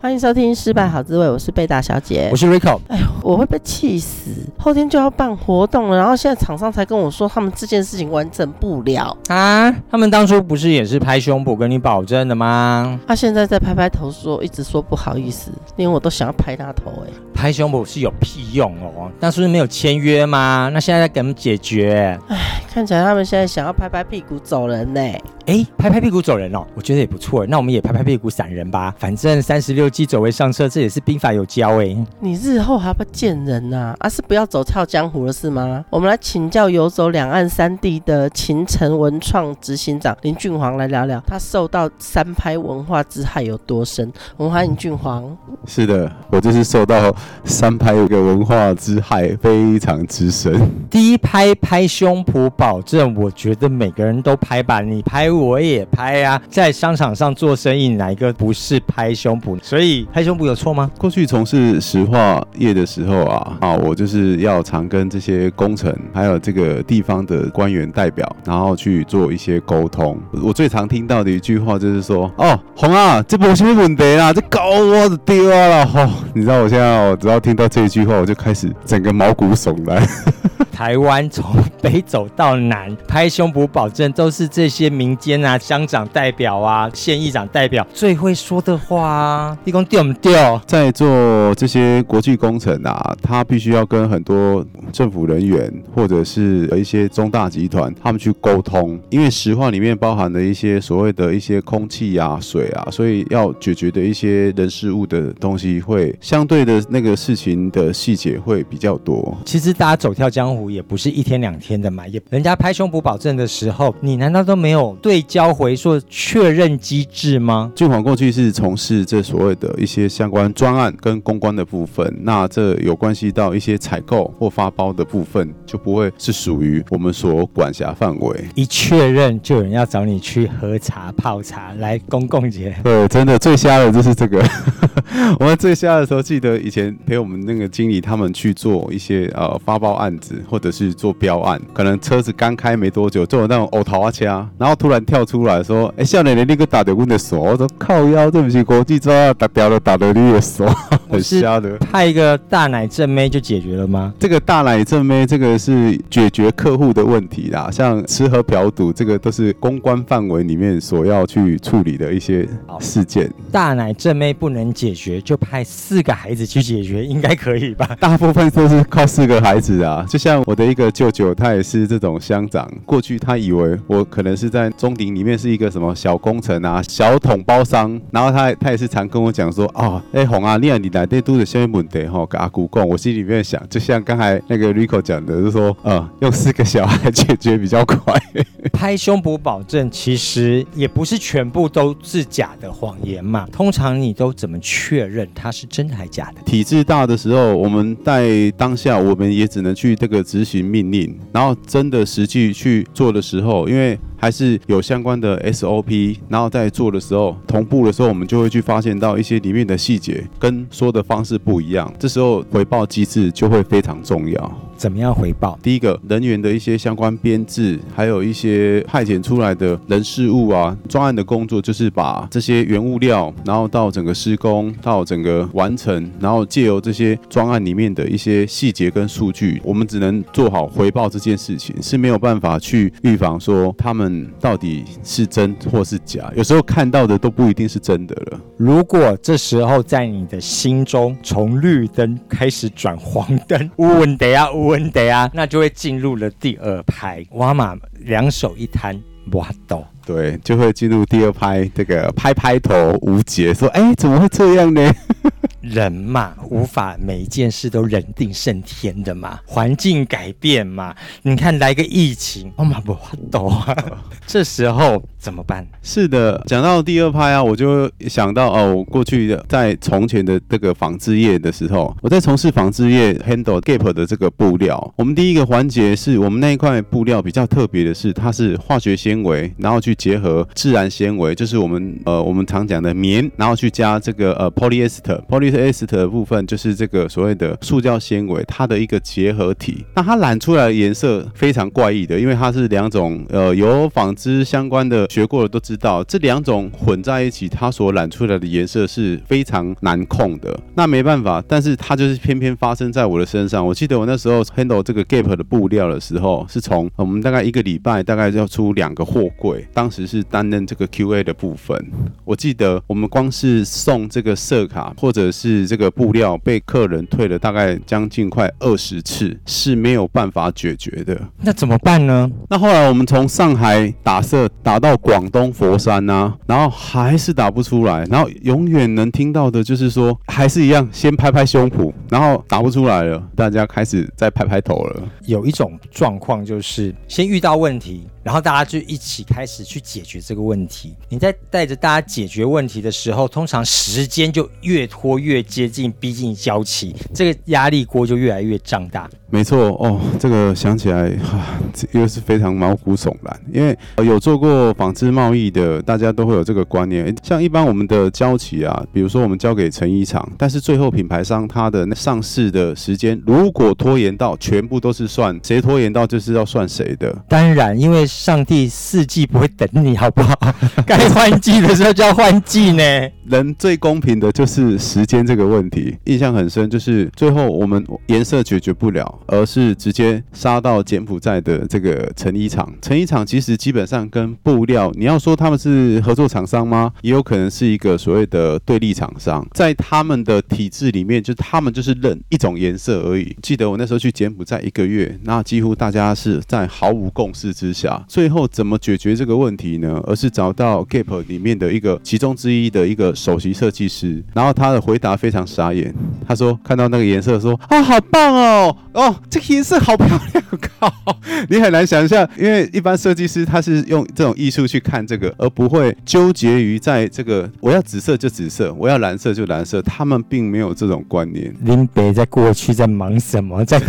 欢迎收听《失败好滋味》，我是贝大小姐，我是 Rico。哎呦，我会被气死！后天就要办活动了，然后现在厂商才跟我说，他们这件事情完成不了啊！他们当初不是也是拍胸脯跟你保证的吗？他、啊、现在在拍拍头说，一直说不好意思，连我都想要拍他头哎！拍胸脯是有屁用哦？那是不是没有签约吗？那现在在给他们解决？哎，看起来他们现在想要拍拍屁股走人呢。哎，拍拍屁股走人哦，我觉得也不错。那我们也拍拍屁股闪人吧，反正三十六计走为上策，这也是兵法有教哎。你日后还不见人呐、啊？啊，是不要走跳江湖了是吗？我们来请教游走两岸三地的秦城文创执行长林俊煌来聊聊，他受到三拍文化之害有多深。我们欢迎俊煌。是的，我就是受到三拍有个文化之害非常之深。第一拍拍胸脯保证，我觉得每个人都拍吧，你拍。我也拍啊，在商场上做生意，哪一个不是拍胸脯？所以拍胸脯有错吗？过去从事石化业的时候啊，啊，我就是要常跟这些工程还有这个地方的官员代表，然后去做一些沟通。我最常听到的一句话就是说：“哦，红啊，这不是问题啦，这搞我的丢了。”哦，你知道我现在我只要听到这一句话，我就开始整个毛骨悚然。台湾从北走到南，拍胸脯保证都是这些民间啊，乡长代表啊，县议长代表最会说的话啊。你讲对不对？在做这些国际工程啊，他必须要跟很多政府人员或者是一些中大集团他们去沟通，因为石化里面包含了一些所谓的一些空气啊、水啊，所以要解决的一些人事物的东西会相对的那个事情的细节会比较多。其实大家走跳江湖。也不是一天两天的嘛，也人家拍胸脯保证的时候，你难道都没有对焦回溯确认机制吗？俊煌过去是从事这所谓的一些相关专案跟公关的部分，那这有关系到一些采购或发包的部分，就不会是属于我们所管辖范围。一确认就有人要找你去喝茶泡茶来公共节。对，真的最瞎的就是这个。我们最瞎的时候，记得以前陪我们那个经理他们去做一些呃发包案子或。者是做标案，可能车子刚开没多久，就有那种呕桃花车，然后突然跳出来说：“哎、欸，少年的那个打的我的手。”我说：“靠腰，对不起，国际抓打掉了，打的你的手，很瞎的。”派一个大奶正妹就解决了吗？这个大奶正妹，这个是解决客户的问题啦，像吃喝嫖赌，这个都是公关范围里面所要去处理的一些事件。大奶正妹不能解决，就派四个孩子去解决，应该可以吧？大部分都是靠四个孩子啊，就像。我的一个舅舅，他也是这种乡长。过去他以为我可能是在中鼎里面是一个什么小工程啊、小桶包商，然后他他也是常跟我讲说：“哦，哎红啊，你啊你来这都是什么问题哈？给阿姑讲。”我心里面想，就像刚才那个 Rico 讲的，就是说，嗯，用四个小孩解决比较快。拍胸脯保证其实也不是全部都是假的谎言嘛。通常你都怎么确认它是真的还是假的？体制大的时候，我们在当下我们也只能去这个。执行命令，然后真的实际去做的时候，因为还是有相关的 SOP，然后在做的时候同步的时候，我们就会去发现到一些里面的细节跟说的方式不一样，这时候回报机制就会非常重要。怎么样回报？第一个人员的一些相关编制，还有一些派遣出来的人事物啊，专案的工作就是把这些原物料，然后到整个施工，到整个完成，然后借由这些专案里面的一些细节跟数据，我们只能做好回报这件事情，是没有办法去预防说他们到底是真或是假，有时候看到的都不一定是真的了。如果这时候在你的心中从绿灯开始转黄灯，问题啊问题啊，那就会进入了第二拍。哇嘛，两手一摊，哇抖，对，就会进入第二拍，这个拍拍头无解，说，哎，怎么会这样呢？人嘛，无法每一件事都人定胜天的嘛，环境改变嘛。你看来个疫情，我嘛不懂啊，这时候怎么办？是的，讲到第二拍啊，我就想到哦，我过去的在从前的这个纺织业的时候，我在从事纺织业 handle Gap 的这个布料。我们第一个环节是我们那一块布料比较特别的是，它是化学纤维，然后去结合自然纤维，就是我们呃我们常讲的棉，然后去加这个呃 est 的部分就是这个所谓的塑胶纤维，它的一个结合体。那它染出来的颜色非常怪异的，因为它是两种呃有纺织相关的学过的都知道，这两种混在一起，它所染出来的颜色是非常难控的。那没办法，但是它就是偏偏发生在我的身上。我记得我那时候 handle 这个 Gap 的布料的时候，是从我们大概一个礼拜大概要出两个货柜，当时是担任这个 QA 的部分。我记得我们光是送这个色卡或者是这个布料被客人退了大概将近快二十次，是没有办法解决的。那怎么办呢？那后来我们从上海打色打到广东佛山呐、啊，然后还是打不出来，然后永远能听到的就是说还是一样，先拍拍胸脯，然后打不出来了，大家开始在拍拍头了。有一种状况就是先遇到问题。然后大家就一起开始去解决这个问题。你在带着大家解决问题的时候，通常时间就越拖越越接近，逼近交期，这个压力锅就越来越胀大。没错哦，这个想起来哈，这又是非常毛骨悚然。因为有做过纺织贸易的，大家都会有这个观念。像一般我们的交期啊，比如说我们交给成衣厂，但是最后品牌商他的上市的时间，如果拖延到，全部都是算谁拖延到，就是要算谁的。当然，因为。上帝四季不会等你，好不好？该换季的时候就要换季呢。人最公平的就是时间这个问题，印象很深。就是最后我们颜色解决不了，而是直接杀到柬埔寨的这个成衣厂。成衣厂其实基本上跟布料，你要说他们是合作厂商吗？也有可能是一个所谓的对立厂商。在他们的体制里面，就他们就是认一种颜色而已。记得我那时候去柬埔寨一个月，那几乎大家是在毫无共识之下。最后怎么解决这个问题呢？而是找到 Gap 里面的一个其中之一的一个首席设计师，然后他的回答非常傻眼。他说看到那个颜色说啊、好棒哦，哦，这个颜色好漂亮，靠！你很难想象，因为一般设计师他是用这种艺术去看这个，而不会纠结于在这个我要紫色就紫色，我要蓝色就蓝色。他们并没有这种观念。林北在过去在忙什么？在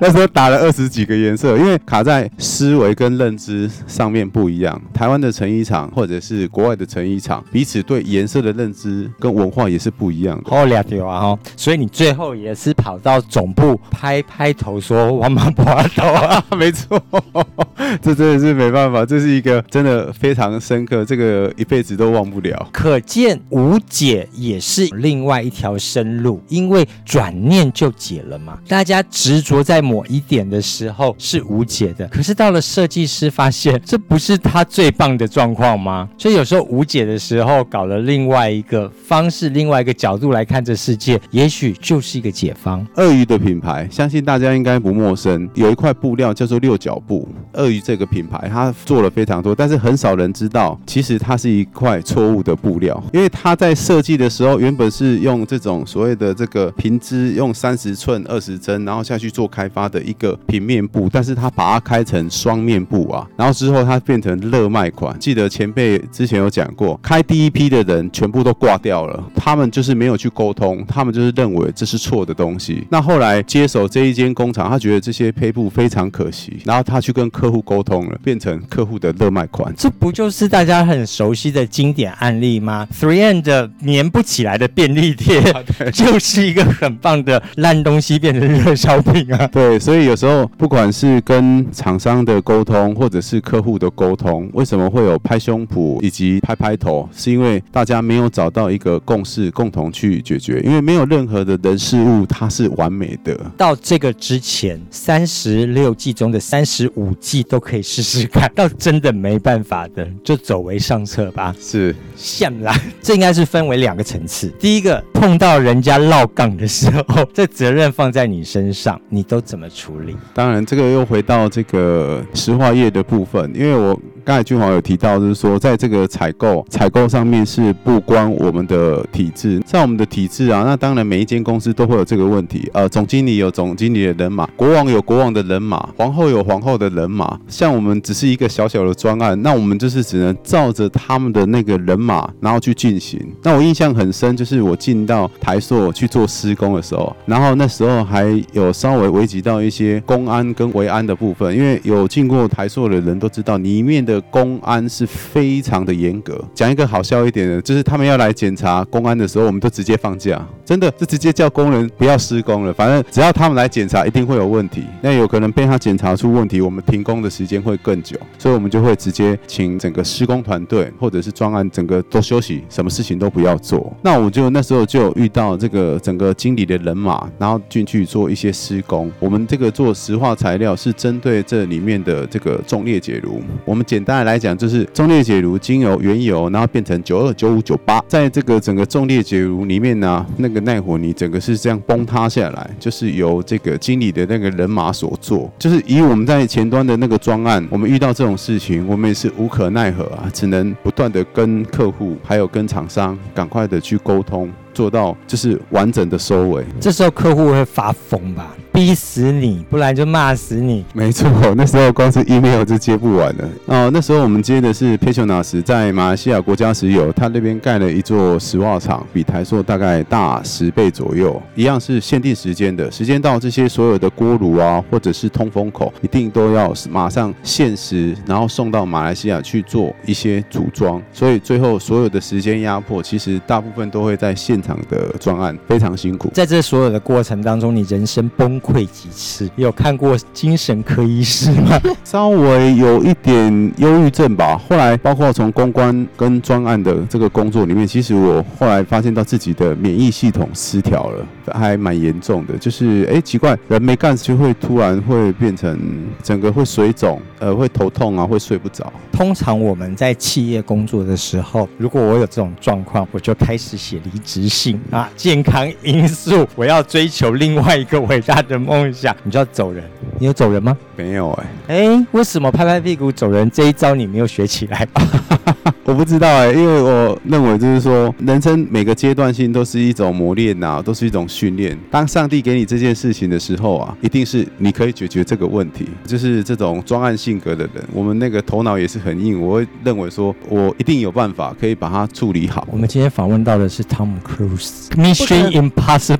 那时候打了二十几个颜色，因为卡在思维跟认知上面不一样，台湾的成衣厂或者是国外的成衣厂，彼此对颜色的认知跟文化也是不一样的。好了解啊，所以你最后也是跑到总部拍拍头说我们不要走啊，没错，这真的是没办法，这是一个真的非常深刻，这个一辈子都忘不了。可见无解也是另外一条生路，因为转念就解了嘛。大家执着在某一点的时候是无解的，可是到了设计师发现这不是他最棒的状况吗？所以有时候无解的时候，搞了另外一个方式，另外一个角度来看这世界，也许就是一个解方。鳄鱼的品牌，相信大家应该不陌生。有一块布料叫做六角布，鳄鱼这个品牌，它做了非常多，但是很少人知道，其实它是一块错误的布料。因为它在设计的时候，原本是用这种所谓的这个平织，用三十寸二十针，然后下去做开发的一个平面布，但是它把它开成双面布啊，然后之后它变成热卖款。记得前辈之前有讲过，开第一批的人全部都挂掉了，他们就是没有去沟通，他们就是认为这是错的东西。那后来接手这一间工厂，他觉得这些坯布非常可惜，然后他去跟客户沟通了，变成客户的热卖款。这不就是大家很熟悉的经典案例吗？Three N 的粘不起来的便利贴，啊、就是一个很棒的烂东西变成热销品啊。对，所以有时候不管是跟厂商的沟通，或者是客户的沟通，为什么会有拍胸脯以及拍拍头？是因为大家没有找到一个共识，共同去解决。因为没有任何的人事物它是完美的。得。到这个之前，三十六计中的三十五计都可以试试看，到真的没办法的，就走为上策吧。是，像啦，这应该是分为两个层次。第一个，碰到人家落杠的时候，这责任放在你身上，你都怎么处理？当然，这个又回到这个石化业的部分，因为我。刚才俊华有提到，就是说，在这个采购采购上面是不关我们的体制，在我们的体制啊，那当然每一间公司都会有这个问题。呃，总经理有总经理的人马，国王有国王的人马，皇后有皇后的人马。像我们只是一个小小的专案，那我们就是只能照着他们的那个人马，然后去进行。那我印象很深，就是我进到台塑去做施工的时候，然后那时候还有稍微危及到一些公安跟维安的部分，因为有进过台塑的人都知道里面的。公安是非常的严格。讲一个好笑一点的，就是他们要来检查公安的时候，我们都直接放假，真的就直接叫工人不要施工了。反正只要他们来检查，一定会有问题。那有可能被他检查出问题，我们停工的时间会更久，所以我们就会直接请整个施工团队或者是专案整个都休息，什么事情都不要做。那我就那时候就有遇到这个整个经理的人马，然后进去做一些施工。我们这个做石化材料是针对这里面的这个重裂解炉，我们简单。来讲就是重裂解炉经由原油，然后变成九二九五九八，在这个整个重裂解炉里面呢，那个耐火泥整个是这样崩塌下来，就是由这个经理的那个人马所做。就是以我们在前端的那个专案，我们遇到这种事情，我们也是无可奈何啊，只能不断的跟客户还有跟厂商赶快的去沟通。做到就是完整的收尾，这时候客户会发疯吧，逼死你，不然就骂死你。没错，那时候光是 email 就接不完了。哦，那时候我们接的是 Petronas 在马来西亚国家石油，他那边盖了一座石化厂，比台塑大概大十倍左右，一样是限定时间的，时间到这些所有的锅炉啊，或者是通风口，一定都要马上限时，然后送到马来西亚去做一些组装。所以最后所有的时间压迫，其实大部分都会在现场。的专案非常辛苦，在这所有的过程当中，你人生崩溃几次？有看过精神科医师吗？稍微有一点忧郁症吧。后来包括从公关跟专案的这个工作里面，其实我后来发现到自己的免疫系统失调了，还蛮严重的。就是哎，奇怪，人没干就会突然会变成整个会水肿，呃，会头痛啊，会睡不着。通常我们在企业工作的时候，如果我有这种状况，我就开始写离职信啊，健康因素，我要追求另外一个伟大的梦想，你就要走人。你有走人吗？没有哎、欸。哎，为什么拍拍屁股走人这一招你没有学起来？我不知道哎、欸，因为我认为就是说，人生每个阶段性都是一种磨练呐，都是一种训练。当上帝给你这件事情的时候啊，一定是你可以解决这个问题。就是这种专案性格的人，我们那个头脑也是很硬，我会认为说我一定有办法可以把它处理好。我们今天访问到的是汤姆·克鲁斯，Mission Impossible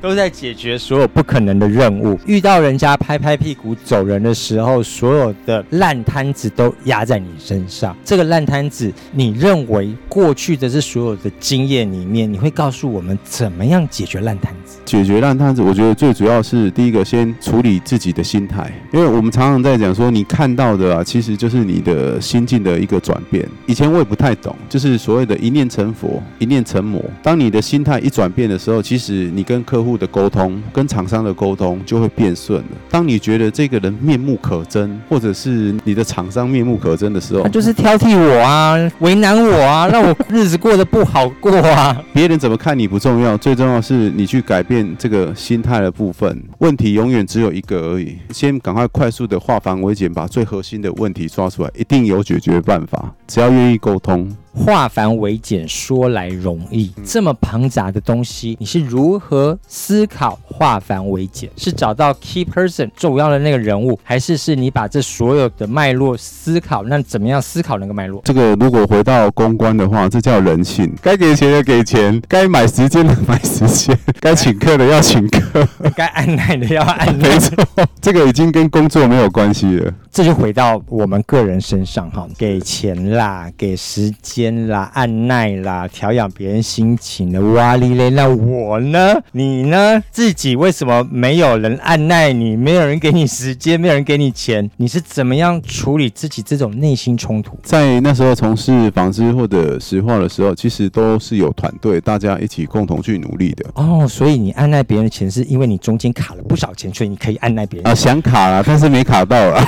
都在解决所有不可能的任务。遇到人家拍拍屁股走人的时候，所有的烂摊子都压在你身上。这个烂摊子。你认为过去的这所有的经验里面，你会告诉我们怎么样解决烂摊子？解决烂摊子，我觉得最主要是第一个，先处理自己的心态，因为我们常常在讲说，你看到的啊，其实就是你的心境的一个转变。以前我也不太懂，就是所谓的一念成佛，一念成魔。当你的心态一转变的时候，其实你跟客户的沟通，跟厂商的沟通就会变顺了。当你觉得这个人面目可憎，或者是你的厂商面目可憎的时候，他就是挑剔我啊。为难我啊，让我日子过得不好过啊！别人怎么看你不重要，最重要是你去改变这个心态的部分。问题永远只有一个而已，先赶快快速的化繁为简，把最核心的问题抓出来，一定有解决办法。只要愿意沟通。化繁为简，说来容易。这么庞杂的东西，你是如何思考化繁为简？是找到 key person 重要的那个人物，还是是你把这所有的脉络思考？那怎么样思考那个脉络？这个如果回到公关的话，这叫人性。该给钱的给钱，该买时间的买时间，该请客的要请客，该按耐的要按捺。没错，这个已经跟工作没有关系了。这就回到我们个人身上哈，给钱啦，给时间啦，按耐啦，调养别人心情的哇哩嘞。那我呢？你呢？自己为什么没有人按耐你？没有人给你时间，没有人给你钱？你是怎么样处理自己这种内心冲突？在那时候从事纺织或者石化的时候，其实都是有团队，大家一起共同去努力的。哦，所以你按耐别人的钱是是因为你中间卡了不少钱，所以你可以按耐别人啊，想卡了，但是没卡到了，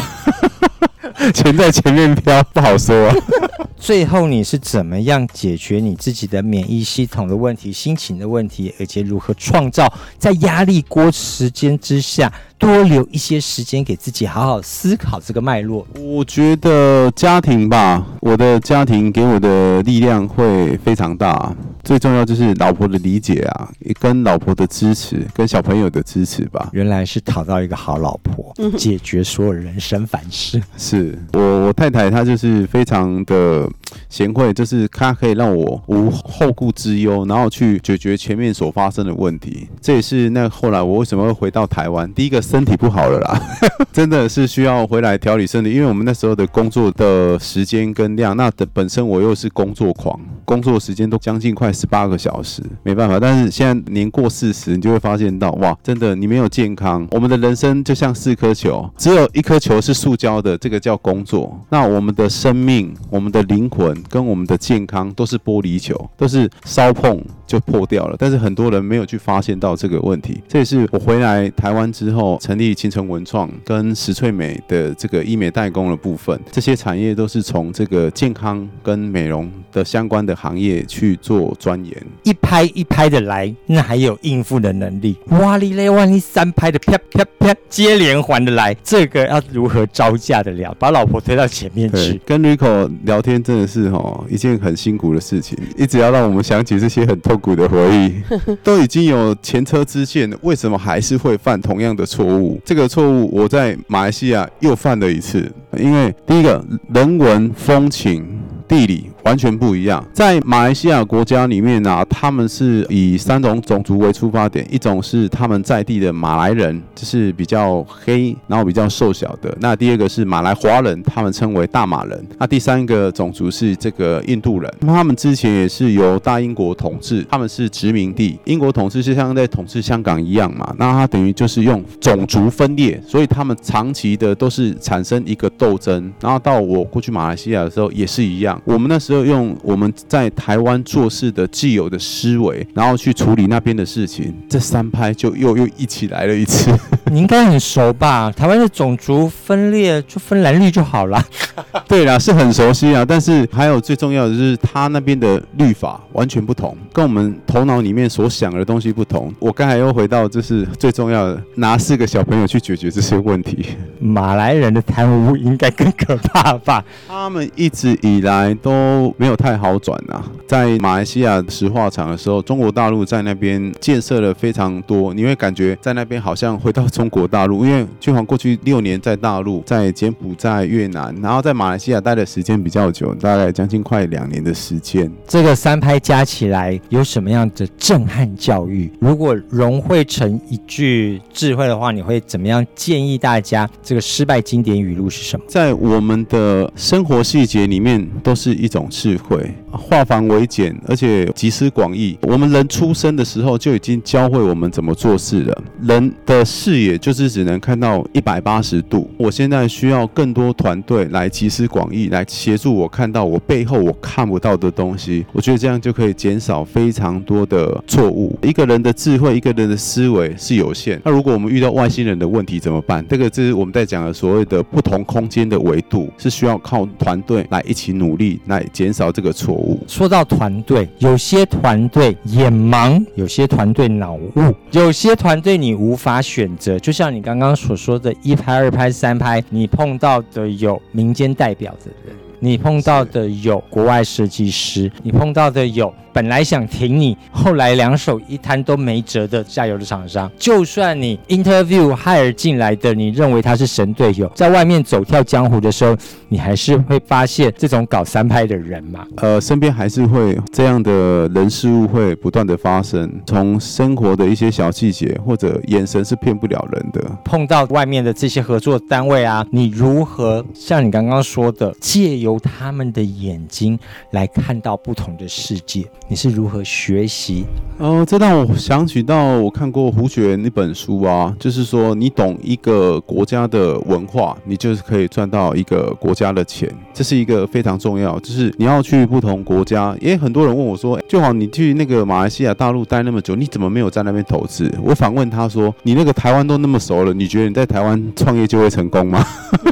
钱在前面飘，不好说啊。最后你是怎么样解决你自己的免疫系统的问题、心情的问题，而且如何创造在压力锅时间之下？多留一些时间给自己，好好思考这个脉络。我觉得家庭吧，我的家庭给我的力量会非常大。最重要就是老婆的理解啊，跟老婆的支持，跟小朋友的支持吧。原来是讨到一个好老婆，解决所有人生烦事。是我我太太，她就是非常的贤惠，就是它可以让我无后顾之忧，然后去解决前面所发生的问题。这也是那后来我为什么会回到台湾，第一个。身体不好了啦，真的是需要回来调理身体，因为我们那时候的工作的时间跟量，那的本身我又是工作狂，工作时间都将近快十八个小时，没办法。但是现在年过四十，你就会发现到，哇，真的你没有健康，我们的人生就像四颗球，只有一颗球是塑胶的，这个叫工作。那我们的生命、我们的灵魂跟我们的健康都是玻璃球，都是稍碰就破掉了。但是很多人没有去发现到这个问题，这也是我回来台湾之后。成立青城文创跟石翠美的这个医美代工的部分，这些产业都是从这个健康跟美容的相关的行业去做钻研，一拍一拍的来，那还有应付的能力。哇哩嘞，万一三拍的啪啪啪接连环的来，这个要如何招架得了？把老婆推到前面去，跟 Rico 聊天真的是哦一件很辛苦的事情，一直要让我们想起这些很痛苦的回忆。都已经有前车之鉴，为什么还是会犯同样的？错误，这个错误我在马来西亚又犯了一次，因为第一个人文风情。地理完全不一样，在马来西亚国家里面呢、啊，他们是以三种种族为出发点，一种是他们在地的马来人，就是比较黑，然后比较瘦小的；那第二个是马来华人，他们称为大马人；那第三个种族是这个印度人。他们之前也是由大英国统治，他们是殖民地，英国统治就像在统治香港一样嘛，那他等于就是用种族分裂，所以他们长期的都是产生一个斗争。然后到我过去马来西亚的时候也是一样。我们那时候用我们在台湾做事的既有的思维，然后去处理那边的事情，这三拍就又又一起来了一次。你应该很熟吧？台湾的种族分裂就分蓝绿就好了。对啦，是很熟悉啊。但是还有最重要的就是，他那边的律法完全不同，跟我们头脑里面所想的东西不同。我刚才又回到，这是最重要的，拿四个小朋友去解决这些问题。马来人的贪污应该更可怕吧？他们一直以来都没有太好转啊。在马来西亚石化厂的时候，中国大陆在那边建设了非常多，你会感觉在那边好像回到中国大陆，因为俊煌过去六年在大陆，在柬埔寨、越南，然后在马来西亚待的时间比较久，大概将近快两年的时间。这个三拍加起来有什么样的震撼教育？如果融汇成一句智慧的话，你会怎么样建议大家？这个失败经典语录是什么？在我们的生活细节里面，都是一种智慧。化繁为简，而且集思广益。我们人出生的时候就已经教会我们怎么做事了。人的视野就是只能看到一百八十度。我现在需要更多团队来集思广益，来协助我看到我背后我看不到的东西。我觉得这样就可以减少非常多的错误。一个人的智慧，一个人的思维是有限。那如果我们遇到外星人的问题怎么办？这个就是我们在在讲的所谓的不同空间的维度，是需要靠团队来一起努力，来减少这个错误。说到团队，有些团队眼盲，有些团队脑雾，有些团队你无法选择。就像你刚刚所说的，一拍、二拍、三拍，你碰到的有民间代表的人，你碰到的有国外设计师，你碰到的有。本来想挺你，后来两手一摊都没辙的下游的厂商，就算你 interview hire 进来的，你认为他是神队友，在外面走跳江湖的时候，你还是会发现这种搞三拍的人嘛？呃，身边还是会这样的人事物会不断的发生，从生活的一些小细节或者眼神是骗不了人的。碰到外面的这些合作单位啊，你如何像你刚刚说的，借由由他们的眼睛来看到不同的世界？你是如何学习？哦，这让我想起到我看过胡雪岩那本书啊，就是说你懂一个国家的文化，你就是可以赚到一个国家的钱，这是一个非常重要。就是你要去不同国家，因为很多人问我说，就好你去那个马来西亚大陆待那么久，你怎么没有在那边投资？我反问他说，你那个台湾都那么熟了，你觉得你在台湾创业就会成功吗？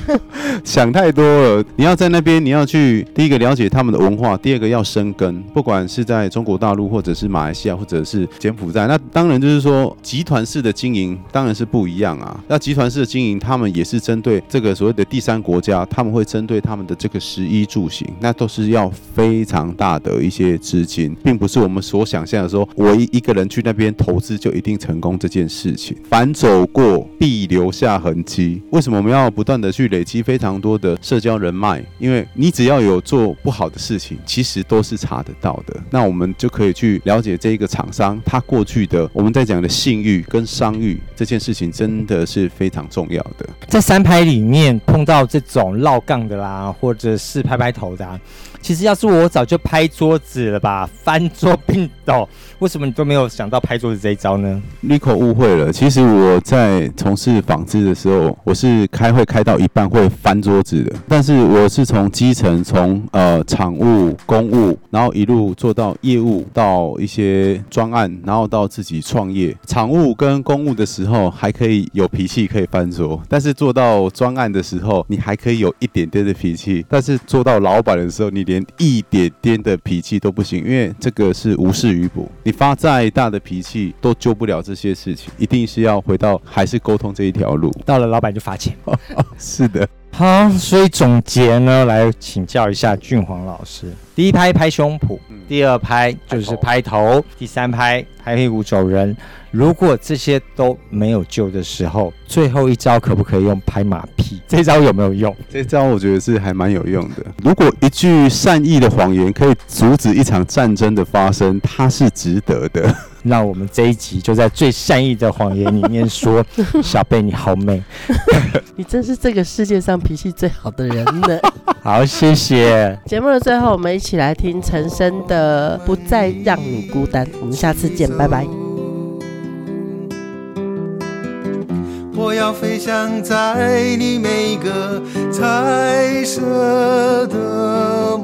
想太多了。你要在那边，你要去第一个了解他们的文化，第二个要生根，不管是在中国大陆或者是马来西亚或者。是柬埔寨，那当然就是说集团式的经营当然是不一样啊。那集团式的经营，他们也是针对这个所谓的第三国家，他们会针对他们的这个食衣住行，那都是要非常大的一些资金，并不是我们所想象的说，我一一个人去那边投资就一定成功这件事情。凡走过必留下痕迹。为什么我们要不断的去累积非常多的社交人脉？因为你只要有做不好的事情，其实都是查得到的。那我们就可以去了解这一个厂。商他过去的我们在讲的信誉跟商誉这件事情真的是非常重要的。在三拍里面碰到这种绕杠的啦，或者是拍拍头的啊。其实要是我早就拍桌子了吧，翻桌并斗，为什么你都没有想到拍桌子这一招呢？Nico 误会了，其实我在从事纺织的时候，我是开会开到一半会翻桌子的，但是我是从基层，从呃厂务、公务，然后一路做到业务，到一些专案，然后到自己创业。厂务跟公务的时候还可以有脾气可以翻桌，但是做到专案的时候，你还可以有一点点的脾气，但是做到老板的时候，你连一点点的脾气都不行，因为这个是无事于补。你发再大的脾气都救不了这些事情，一定是要回到还是沟通这一条路。到了老板就罚钱。是的。好，所以总结呢，来请教一下俊煌老师：第一拍拍胸脯，第二拍就是拍头，第三拍拍屁股走人。如果这些都没有救的时候，最后一招可不可以用拍马屁？这招有没有用？这招我觉得是还蛮有用的。如果一句善意的谎言可以阻止一场战争的发生，它是值得的。那我们这一集就在最善意的谎言里面说：小贝你好美，你真是这个世界上脾气最好的人呢。好，谢谢。节目的最后，我们一起来听陈升的《不再让你孤单》。我们下次见，拜拜。我要飞翔在你每个彩色的